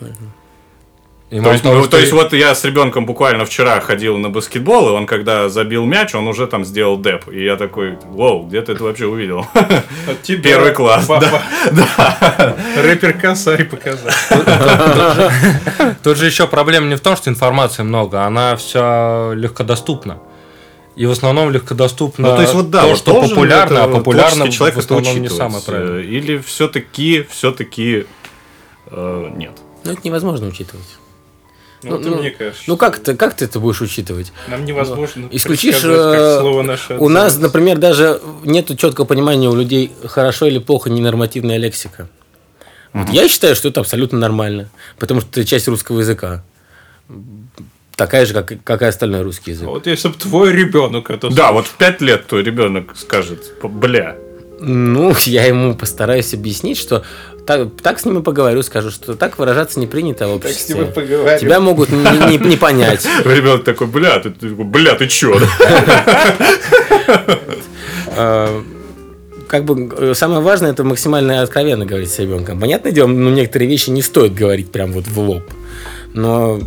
И То есть, ну, что то есть вот я с ребенком буквально вчера ходил на баскетбол, и он когда забил мяч, он уже там сделал деп. И я такой, вау, где ты это вообще увидел? [laughs] От тебя, Первый класс, папа. [laughs] Рэпер Косарь показал. [laughs] Тут же еще проблема не в том, что информации много, она вся легкодоступна. И в основном легкодоступно Ну, то есть вот да, то, вот что популярно, это а популярно человек в это основном не самое правильное. Э, Или все-таки, все-таки нет. Но это невозможно учитывать. Ну, это ну, мне кажется. Ну как ты, как ты это будешь учитывать? Нам невозможно Исключишь, предсказать, э, как слово наше у нас, например, даже нет четкого понимания у людей, хорошо или плохо ненормативная лексика. Вот я считаю, что это абсолютно нормально, потому что это часть русского языка. Такая же, как, и- как и остальной русский язык. А Вот если бы твой ребенок это Да, вот в пять лет твой ребенок скажет, бля, Ну, [laughs] я ему постараюсь объяснить, что так, так с ним и поговорю, скажу, что так выражаться не принято в обществе. поговорим. Тебя могут не, не- не понять. [laughs] ребенок такой, бля, ты, ты такой, бля, ты чё? Э, [laughs] Как бы э, самое важное это максимально откровенно говорить с ребенком. Понятное дело, ну, некоторые вещи не стоит говорить прям вот в лоб. Но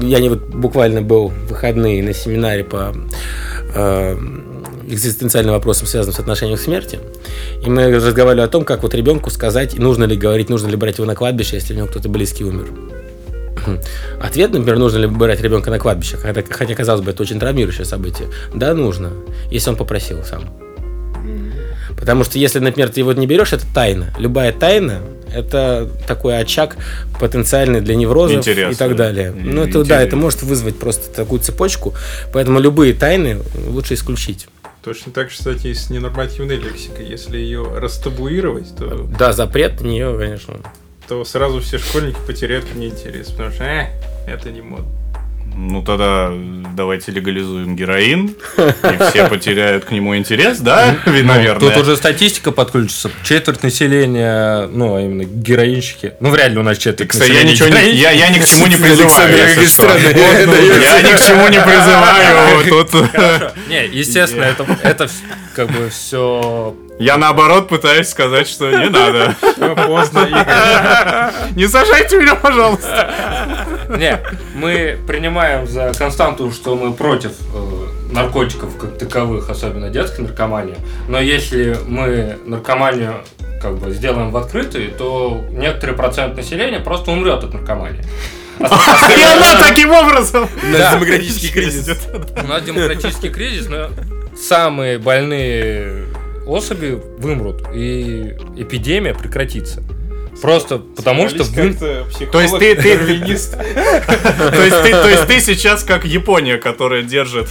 я не вот буквально был в выходные на семинаре по э, экзистенциальным вопросам, связанным с отношением к смерти. И мы разговаривали о том, как вот ребенку сказать, нужно ли говорить, нужно ли брать его на кладбище, если у него кто-то близкий умер. Ответ, например, нужно ли брать ребенка на кладбище, хотя, хотя, казалось бы, это очень травмирующее событие. Да, нужно, если он попросил сам. Потому что если, например, ты его не берешь, это тайна. Любая тайна это такой очаг потенциальный для неврозов Интересно. и так далее. Ну, это да, интересно. это может вызвать просто такую цепочку. Поэтому любые тайны лучше исключить. Точно так же, кстати, и с ненормативной лексикой. Если ее растабуировать, то, Да, запрет на нее, конечно. то сразу все школьники потеряют к ней интерес. Потому что, э, это не модно. Ну тогда давайте легализуем героин, и все потеряют к нему интерес, да? Ведь, [laughs] Наверное. Тут уже статистика подключится. Четверть населения, ну, а именно героинщики. Ну, вряд ли у нас четверть Кстати, я ничего не, я, я ни к чему не призываю, если что. Я ни к чему не призываю. Тут Не, естественно, это, это как бы все... я наоборот пытаюсь сказать, что не надо. Поздно. Не сажайте меня, пожалуйста. Не, мы принимаем за константу, что мы против э, наркотиков как таковых, особенно детской наркомании. Но если мы наркоманию как бы сделаем в открытую, то некоторый процент населения просто умрет от наркомании. [laughs] И она таким образом. [laughs] Да. демократический [laughs] кризис. У нас демократический кризис, но самые больные особи вымрут, и эпидемия прекратится. Просто потому что... Вы- То есть ты- ты-. [laughs] То есть, ты, то есть ты сейчас как Япония, которая держит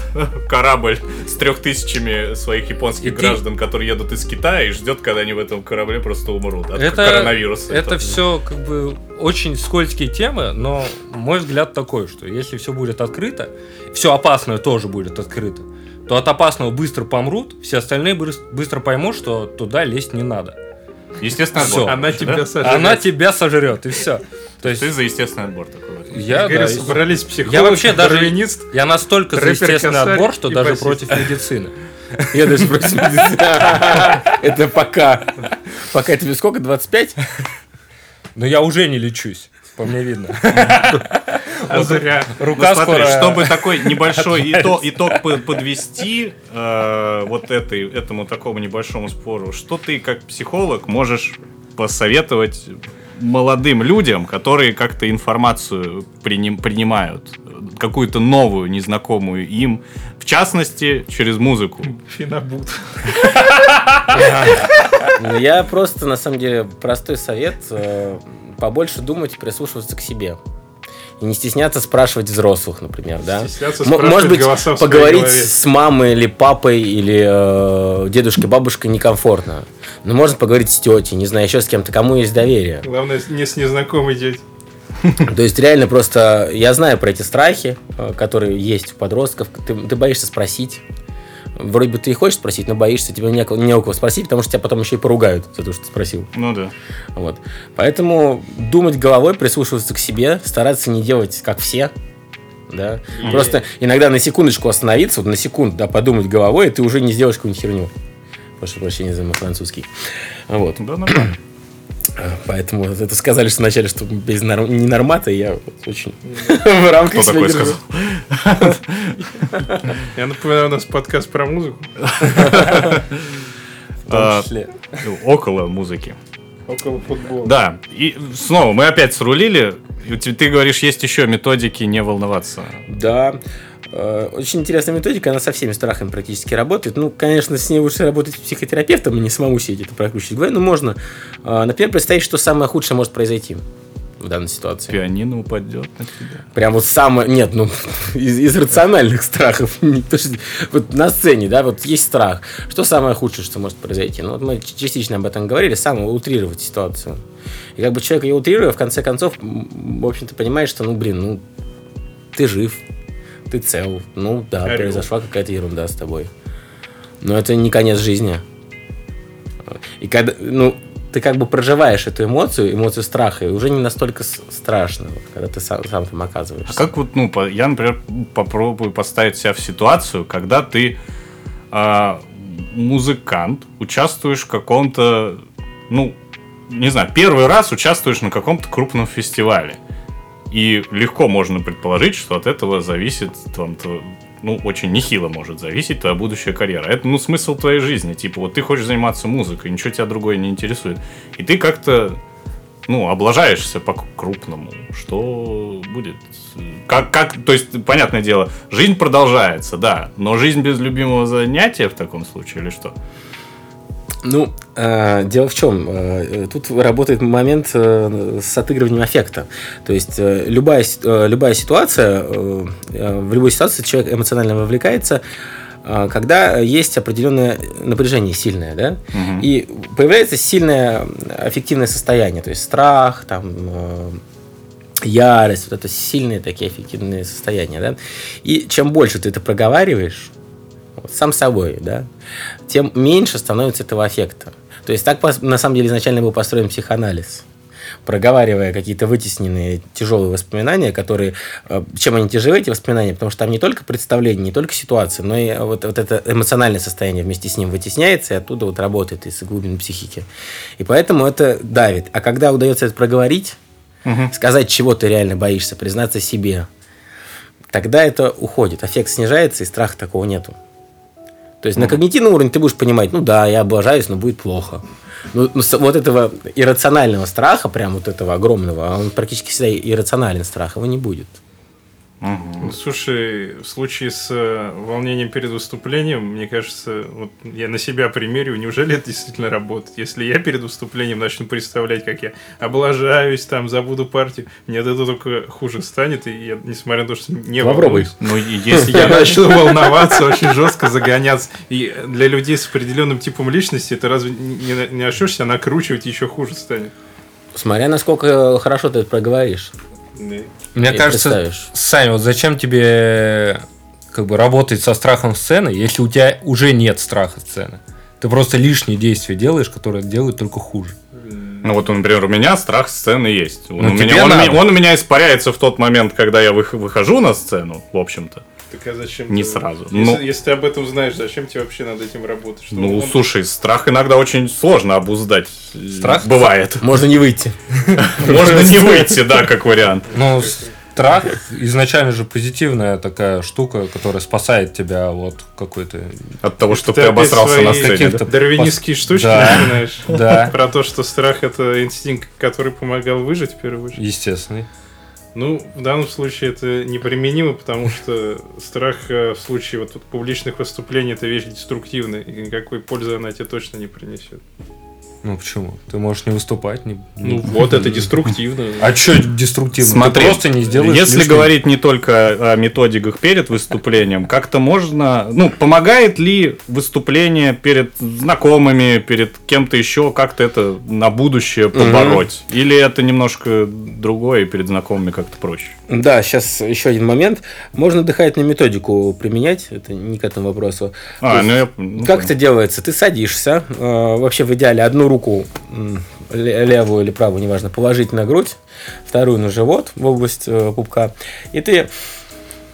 корабль с трех тысячами своих японских граждан, которые едут из Китая и ждет, когда они в этом корабле просто умрут от Это, коронавируса. это все как бы очень скользкие темы, но мой взгляд такой, что если все будет открыто, все опасное тоже будет открыто, то от опасного быстро помрут, все остальные быс- быстро поймут, что туда лезть не надо. Естественно, Всё. отбор. Она Да? тебя сожрет. Она тебя сожрет, и все. То есть Ты за естественный отбор такой. я, Игорь, да, собрались психолог, я вообще даже дарвинист. я настолько за рэпер естественный Косарь отбор, что и даже басист. против медицины. [laughs] Я даже против медицины. Это пока. Пока тебе сколько? 25? Но я уже не лечусь, по мне видно. [laughs] А зря. Рука Ну, смотри, скоро... чтобы такой небольшой [laughs] итог, итог по- подвести э, вот этой, этому такому небольшому спору, что ты как психолог можешь посоветовать молодым людям, которые как-то информацию приним- принимают, какую-то новую, незнакомую им, в частности, через музыку. Финабут. [laughs] Ну, Я просто, на самом деле, простой совет. э, Побольше думать и прислушиваться к себе. И не стесняться спрашивать взрослых, например, да? Стесняться спрашивать Может быть, поговорить с мамой или папой или э, дедушкой, бабушкой некомфортно. Но можно поговорить с тетей, не знаю, еще с кем-то, кому есть доверие. Главное, не с незнакомой дядей. [laughs] То есть реально просто я знаю про эти страхи, э, которые есть у подростков. Ты, ты боишься спросить. Вроде бы ты и хочешь спросить, но боишься, тебе не, не у кого спросить, потому что тебя потом еще и поругают за то, что ты спросил. Ну да. Вот. Поэтому думать головой, прислушиваться к себе, стараться не делать как все. Да? Просто иногда на секундочку остановиться, вот на секунду, да, подумать головой, и ты уже не сделаешь какую-нибудь херню. Прошу прощения за мой французский. Вот. Да, нормально. Поэтому вот это сказали, что вначале, что без нор- ненормата, я вот очень в рамках Кто такой сказал? [laughs] Я напоминаю, у нас подкаст про музыку. В том А, числе. Около музыки. Около футбола. Да, и снова мы опять срулили. Ты говоришь, есть еще методики не волноваться. Да. Э, Очень интересная методика, она со всеми страхами практически работает. Ну, конечно, с ней лучше работать с психотерапевтом, а не самому сидеть это прокручивать голове. Но можно, э, например, представить, что самое худшее может произойти в данной ситуации. Пианино упадет на тебя. Прям вот самое... Нет, ну, [laughs] из, из рациональных страхов. [laughs] Не то, что- вот на сцене, да, вот есть страх. Что самое худшее, что может произойти? Ну, вот мы частично об этом говорили, самое утрировать ситуацию. И как бы человек ее утрируя, в конце концов, в общем-то, понимает, что, ну, блин, ну, ты жив, ты цел. Ну, да, Орел. произошла какая-то ерунда с тобой. Но это не конец жизни. И когда, ну, ты как бы проживаешь эту эмоцию, эмоцию страха, и уже не настолько страшно, вот, когда ты сам, сам там оказываешься. А как вот, ну, я, например, попробую поставить себя в ситуацию, когда ты а, музыкант, участвуешь в каком-то, ну, не знаю, первый раз участвуешь на каком-то крупном фестивале. И легко можно предположить, что от этого зависит там, тво- ну, очень нехило может зависеть твоя будущая карьера. Это, ну, смысл твоей жизни. Типа, вот ты хочешь заниматься музыкой, ничего тебя другое не интересует. И ты как-то ну, облажаешься по-крупному, что будет? Как, как, то есть, понятное дело, жизнь продолжается, да, но жизнь без любимого занятия в таком случае или что? Ну, э, дело в чем? Э, тут работает момент э, с отыгрыванием аффекта. То есть э, любая, э, любая ситуация, э, э, в любой ситуации человек эмоционально вовлекается, э, когда есть определенное напряжение сильное, да, и появляется сильное аффективное состояние, то есть страх, там, э, ярость, вот это сильные такие аффективные состояния, да. И чем больше ты это проговариваешь, сам собой, да, тем меньше становится этого аффекта. То есть так на самом деле изначально был построен психоанализ проговаривая какие-то вытесненные тяжелые воспоминания, которые... э, Чем они тяжелые, эти воспоминания? Потому что там не только представление, не только ситуация, но и вот, вот это эмоциональное состояние вместе с ним вытесняется и оттуда вот работает из глубин психики. И поэтому это давит. А когда удается это проговорить, сказать, чего ты реально боишься, признаться себе, тогда это уходит. Аффект снижается, и страха такого нету. То есть на когнитивном уровне ты будешь понимать, ну да, я облажаюсь, но будет плохо. Ну, ну, вот этого иррационального страха, прям вот этого огромного, он практически всегда иррационален страх, его не будет. Ну, слушай, в случае с э, волнением перед выступлением, мне кажется, вот я на себя примерю, неужели это действительно работает? Если я перед выступлением начну представлять, как я облажаюсь, там, забуду партию, мне от этого только хуже станет, и я, несмотря на то, что не Попробуй. волнуюсь, Ну, [laughs] если я начну волноваться, очень жестко загоняться. И для людей с определенным типом личности это разве не, не начнешь себя накручивать, еще хуже станет? Смотря насколько хорошо ты это проговоришь. Мне И кажется. Саня, вот зачем тебе как бы работать со страхом сцены, если у тебя уже нет страха сцены? Ты просто лишние действия делаешь, которые делают только хуже. Ну вот, например, у меня страх сцены есть. Он, Ну, у, меня, он, он у меня испаряется в тот момент, когда я вых- выхожу на сцену, в общем-то. Так а зачем? Не ты- сразу. Если, Ну- если ты об этом знаешь, зачем тебе вообще над этим работать? Что Ну, он- слушай, страх иногда очень сложно обуздать. Страх? Бывает. Можно не выйти. [laughs] Можно не выйти, да, как вариант. Ну, страх изначально же позитивная такая штука, которая спасает тебя от какой-то... От того, что Ты обосрался на сцене. да? Дарвинистские штучки Да. начинаешь. Да. Про то, что страх это инстинкт, который помогал выжить в первую очередь. Естественный. Ну, в данном случае это неприменимо, потому что страх э, в случае вот публичных выступлений это вещь деструктивная, и никакой пользы она тебе точно не принесет. Ну почему? Ты можешь не выступать. Не... Ну вот это деструктивно. А что деструктивно? Смотри, Ты просто не сделаешь если лишнего. говорить не только о методиках перед выступлением, как-то можно, ну, помогает ли выступление перед знакомыми, перед кем-то еще, как-то это на будущее побороть? Или это немножко другое, и перед знакомыми как-то проще? Да, сейчас еще один момент. Можно дыхательную методику применять, это не к этому вопросу. А, есть ну я... ну, Как это делается? Ты садишься, э, вообще в идеале одну руку, левую или правую, неважно, положить на грудь, вторую на живот, в область э, пупка, и ты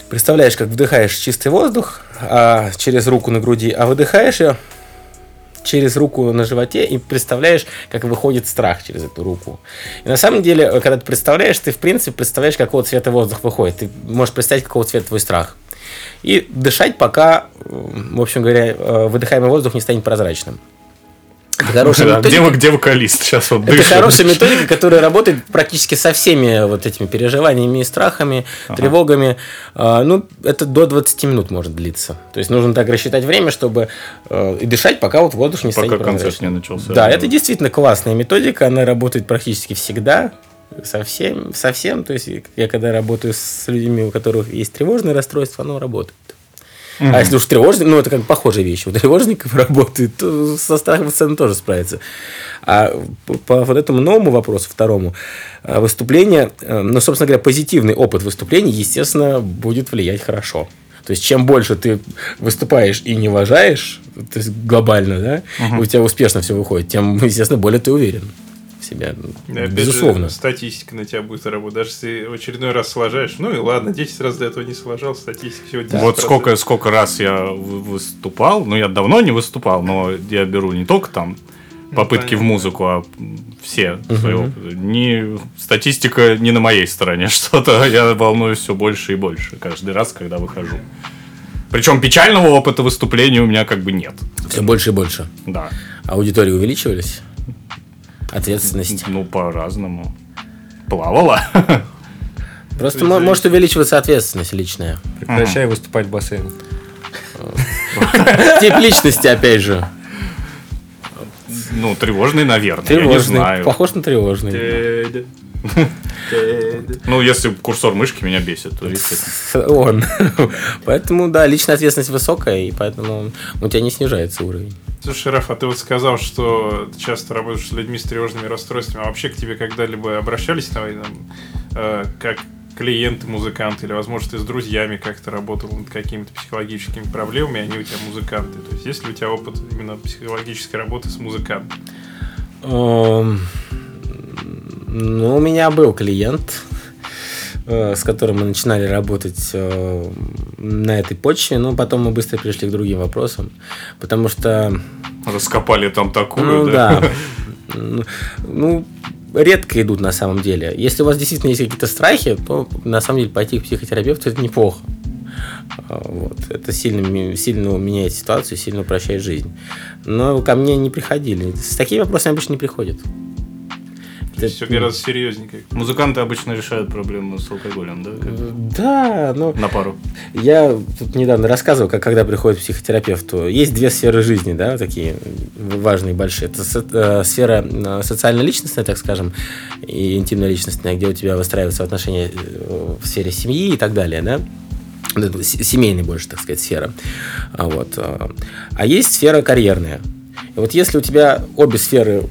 представляешь, как вдыхаешь чистый воздух а, через руку на груди, а выдыхаешь ее через руку на животе и представляешь, как выходит страх через эту руку. И на самом деле, э, когда ты представляешь, ты в принципе представляешь, какого цвета воздух выходит. Ты можешь представить, какого цвета твой страх. И дышать, пока, в общем говоря, э, выдыхаемый воздух не станет прозрачным. Это хорошая да, методика. где, где вокалист? Сейчас вот Это дышит. хорошая методика, которая работает практически со всеми вот этими переживаниями и страхами, тревогами. А, Ну, это до 20 минут может длиться. То есть нужно так рассчитать время, чтобы э, и дышать, пока вот воздух не станет Пока концерт прозрачным. не начался. Да, это действительно классная методика, она работает практически всегда, совсем, совсем. То есть я когда работаю с людьми, у которых есть тревожное расстройство, оно работает. А если уж тревожник, ну это как бы похожая вещь. У тревожников [laughs] работает, то со страхом сцены тоже справится. А по, вот этому новому вопросу, второму, э, выступление, э, ну, собственно говоря, позитивный опыт выступления, естественно, будет влиять хорошо. То есть, чем больше ты выступаешь и не уважаешь, то есть глобально, да, и у тебя успешно все выходит, тем, естественно, более ты уверен в себе. И опять Безусловно. же, статистика на тебя будет работать. Даже если в очередной раз сложаешь, ну и ладно, 10 раз до этого не сложил, статистика всего 10%. Вот сколько, сколько раз я вы- выступал, ну я давно не выступал, но я беру не только там попытки в понятно. музыку, а все свои опыты. Не, статистика не на моей стороне, [laughs] что-то я волнуюсь все больше и больше каждый раз, когда выхожу. Причем печального опыта выступления у меня как бы нет. Все больше и больше. Да. Аудитории увеличивались? Ответственность. Ну, по-разному. Плавала. Просто мо- может увеличиваться ответственность личная. Прекращай выступать в бассейне. [laughs] Тип личности, опять же. Ну, тревожный, наверное. Я не Тревожный. знаю. Похож на тревожный. Ну, если курсор мышки меня бесит, то естественно. Он. [laughs] Поэтому, да, личная ответственность высокая, и поэтому у тебя не снижается уровень. Слушай, Раф, а ты вот сказал, что ты часто работаешь с людьми с тревожными расстройствами. А вообще к тебе когда-либо обращались там, э, как клиенты, музыканты, или, возможно, ты с друзьями как-то работал над какими-то психологическими проблемами, они у тебя музыканты. То есть есть ли у тебя опыт именно психологической работы с музыкантом? Эм, Ну, у меня был клиент, с которым мы начинали работать э, на этой почве, но потом мы быстро перешли к другим вопросам, потому что Раскопали там такую, Ну да? да. [laughs] Ну, редко идут на самом деле. Если у вас действительно есть какие-то страхи, то на самом деле пойти к психотерапевту это неплохо. А, Вот. Это сильно, сильно меняет ситуацию, сильно упрощает жизнь. Но ко мне не приходили. С такими вопросами обычно не приходят. То есть все гораздо серьезнее. Музыканты обычно решают проблему с алкоголем, да? как Да, но На пару. Я тут недавно рассказывал, как когда приходит к психотерапевту, есть две сферы жизни, да, такие важные, большие. Это со- э, сфера э, социально-личностная, так скажем, и интимно-личностная, где у тебя выстраиваются отношения э, в сфере семьи и так далее, да. Вот это с- Семейная больше, так сказать, сфера. А, вот. э. а есть сфера карьерная. И вот если у тебя обе сферы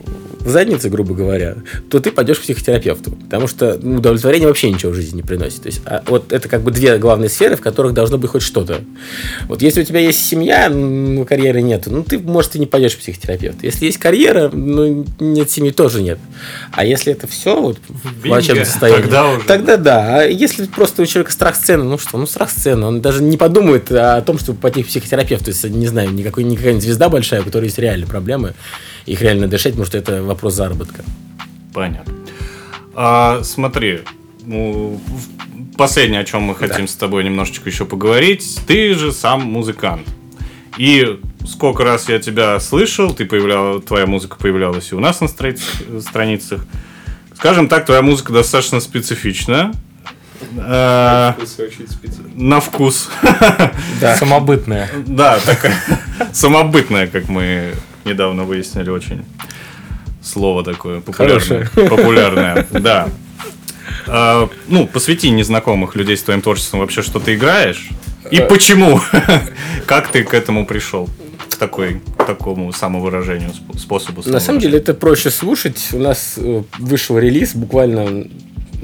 в заднице, грубо говоря, то ты пойдешь к психотерапевту. Потому что ну, удовлетворение вообще ничего в жизни не приносит. То есть, а вот это как бы две главные сферы, в которых должно быть хоть что-то. Вот если у тебя есть семья, ну, карьеры нет, ну, ты, может, и не пойдешь к психотерапевту. Если есть карьера, ну, нет семьи, тоже нет. А если это все вот, в плачевном состоянии, Тогда уже. Тогда да. А если просто у человека страх сцены, ну что, ну страх сцены, он даже не подумает о том, чтобы пойти к психотерапевту, если, не знаю, никакой, никакая звезда большая, у которой есть реальные проблемы, их реально надо решать, потому что это вопрос заработка. Понятно. А, смотри, ну, последнее, о чем мы хотим с тобой немножечко еще поговорить. Ты же сам музыкант. И сколько раз я тебя слышал, ты появлял, твоя музыка появлялась и у нас на страниц- страницах. Скажем так, твоя музыка достаточно специфичная. Э, на вкус. Да. [laughs] Самобытная. Да, такая самобытная, как мы недавно выяснили, очень слово такое популярное. [laughs] Популярное, да. А, ну, посвяти незнакомых людей с твоим творчеством вообще, что ты играешь. И почему? [laughs] Как ты к этому пришел? К такой, к такому самовыражению, сп- способу На самом деле это проще слушать. У нас э, вышел релиз буквально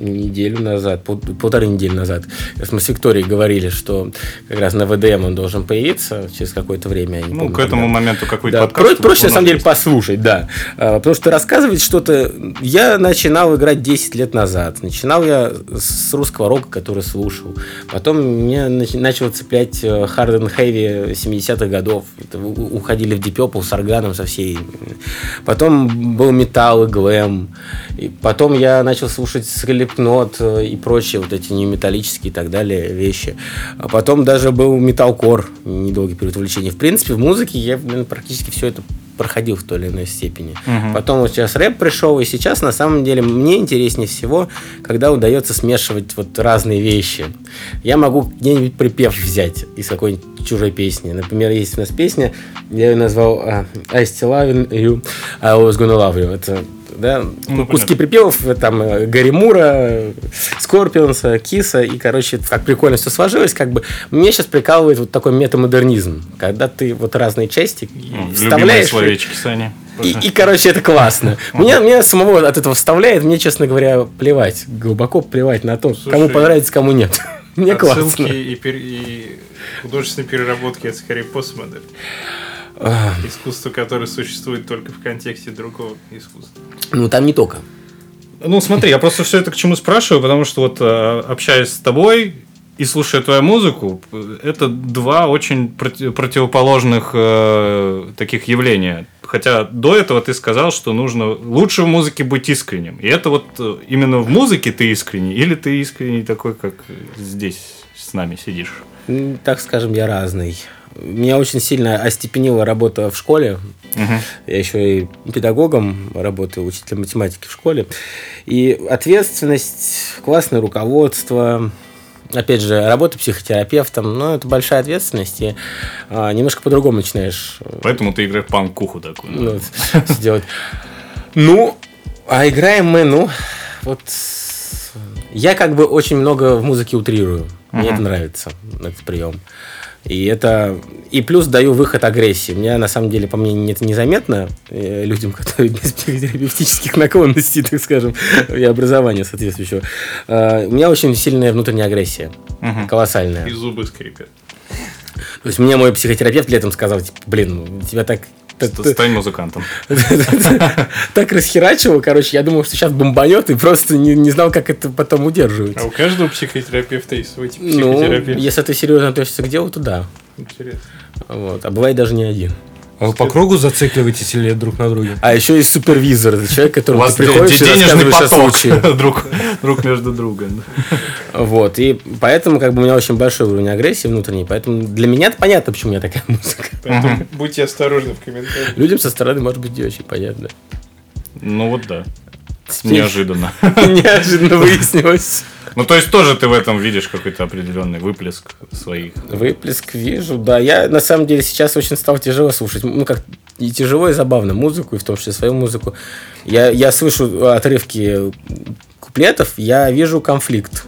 неделю назад, пол- полторы недели назад. Мы с Викторией говорили, что как раз на ВДМ он должен появиться через какое-то время. Ну, помню, к этому когда. моменту какой-то Да, подкаст. про- проще на самом деле есть. послушать, да. А, Потому что рассказывать что-то... Я начинал играть 10 лет назад. Начинал я с русского рока, который слушал. Потом меня нач- начало цеплять э, hard and heavy 70-х годов. Это уходили в Deep с органом, со всей. Потом был металл и глэм. И потом я начал слушать Slipknot э, и прочие вот эти неметаллические и так далее вещи. А потом даже был металкор, недолгий период увлечения. В принципе, в музыке я блин, практически все это проходил в той или иной степени. Потом вот сейчас рэп пришел, и сейчас на самом деле мне интереснее всего, когда удается смешивать вот разные вещи. Я могу где-нибудь припев взять из какой-нибудь чужой песни. Например, есть у нас песня, я ее назвал а, I still love you, I always gonna love you. Это да, Ну, куски понятно. припевов, э, там, э, Гарри Мура, Скорпионса, Киса, и, короче, так прикольно все сложилось, как бы, мне сейчас прикалывает вот такой метамодернизм, когда ты вот разные части Ну, вставляешь, словечки, Саня. и, и, короче, это классно. Меня, меня самого от этого вставляет, мне, честно говоря, плевать, глубоко плевать на то, кому Слушай, понравится, кому нет. [laughs] Мне классно. и, пер- и художественные переработки это скорее постмодерн. Искусство, которое существует только в контексте другого искусства. Ну, там не только. Ну, смотри, я просто все это к чему спрашиваю, потому что вот э, общаясь с тобой и слушая твою музыку, это два очень проти- противоположных э, таких явления. Хотя до этого ты сказал, что нужно лучше в музыке быть искренним. И это вот э, именно в музыке ты искренний, или ты искренний такой, как здесь с нами сидишь? Так скажем, я разный. Меня очень сильно остепенила работа в школе. Я еще и педагогом работаю, учителем математики в школе. И ответственность, классное руководство, опять же, работа психотерапевтом, ну, это большая ответственность, и а, немножко по-другому начинаешь Поэтому ты играешь панк-куху такую. ну, сделать. Ну, а играем мы, ну, вот я как бы очень много в музыке утрирую. Мне это нравится, этот прием. И это и плюс даю выход агрессии. У меня на самом деле, по мне, это незаметно э, людям, [laughs] которые без психотерапевтических наклонностей, так скажем, и образования соответствующего. Э, у меня очень сильная внутренняя агрессия. Колоссальная. И зубы скрипят. То есть мне мой психотерапевт летом сказал, типа, блин, тебя так... Ст- Стань музыкантом. [laughs] Так расхерачивал, короче, я думал, что сейчас бомбанет, и просто не, не знал, как это потом удерживать. А у каждого психотерапевта есть свой тип Ну, если ты серьезно относишься к делу, то да. Интересно. Вот. А бывает даже не один. А вы по кругу зацикливаетесь или друг на друге? А еще есть супервизор. Это человек, который вас ты приходишь и денежный поток случае. [laughs] друг, друг между другом. Вот. И поэтому как бы у меня очень большой уровень агрессии внутренней. Поэтому для меня это понятно, почему у меня такая музыка. Поэтому будьте осторожны в комментариях. Людям со стороны может быть не очень понятно. Ну вот да. Неожиданно. [laughs] Неожиданно выяснилось. Ну, то есть тоже ты в этом видишь какой-то определенный выплеск своих. Выплеск вижу, да. Я на самом деле сейчас очень стал тяжело слушать. Ну, как и тяжело, и забавно музыку, и в том числе свою музыку. Я, я слышу отрывки куплетов, я вижу конфликт.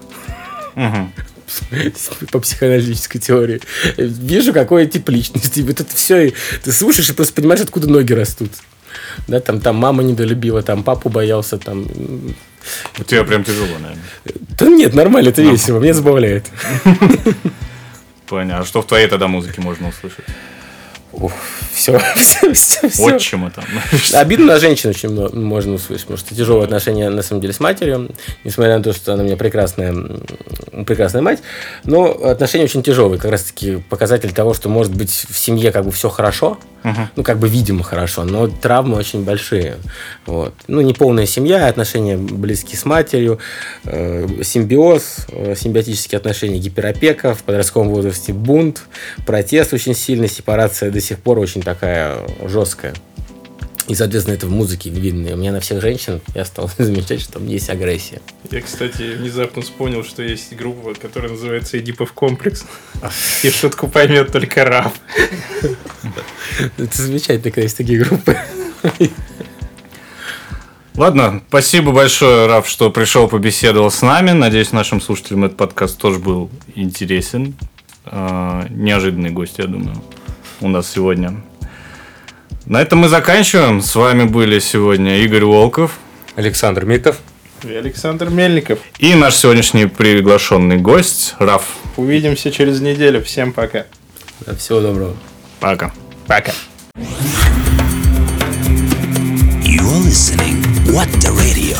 [laughs] По психоаналитической теории. Вижу, какой тип личности. Вот это все, ты слушаешь и просто понимаешь, откуда ноги растут. Да, там, там мама недолюбила, там папу боялся, там... У тебя прям тяжело, наверное. Да нет, нормально, это весело, меня забавляет. Понятно. А что в твоей тогда музыке можно услышать? Все, все, все, все. Отчима там. Обидно на женщин очень можно услышать, потому что тяжелые отношения, на самом деле, с матерью, несмотря на то, что она у меня прекрасная, прекрасная мать, но отношения очень тяжелые, как раз-таки показатель того, что, может быть, в семье как бы все хорошо, ну, как бы, видимо, хорошо, но травмы очень большие. Вот. Ну, неполная семья, отношения близкие с матерью, э, симбиоз, э, симбиотические отношения, гиперопека, в подростковом возрасте бунт, протест очень сильный, сепарация до сих пор очень такая жесткая. И, соответственно, это в музыке видно. И у меня на всех женщин я стал [laughs] замечать, что там есть агрессия. Я, кстати, внезапно вспомнил, что есть группа, которая называется Эдипов комплекс. [laughs] И шутку поймет только раб. Это замечательно, когда есть такие группы. Ладно, спасибо большое, Раф, что пришел, побеседовал с нами. Надеюсь, нашим слушателям этот подкаст тоже был интересен. А, Неожиданный гость, я думаю, у нас сегодня. На этом мы заканчиваем. С вами были сегодня Игорь Волков Александр Митов. И Александр Мельников. и наш сегодняшний приглашенный гость Раф. Увидимся через неделю. Всем пока. Всего доброго. Пока. Пока. You're listening. What the radio?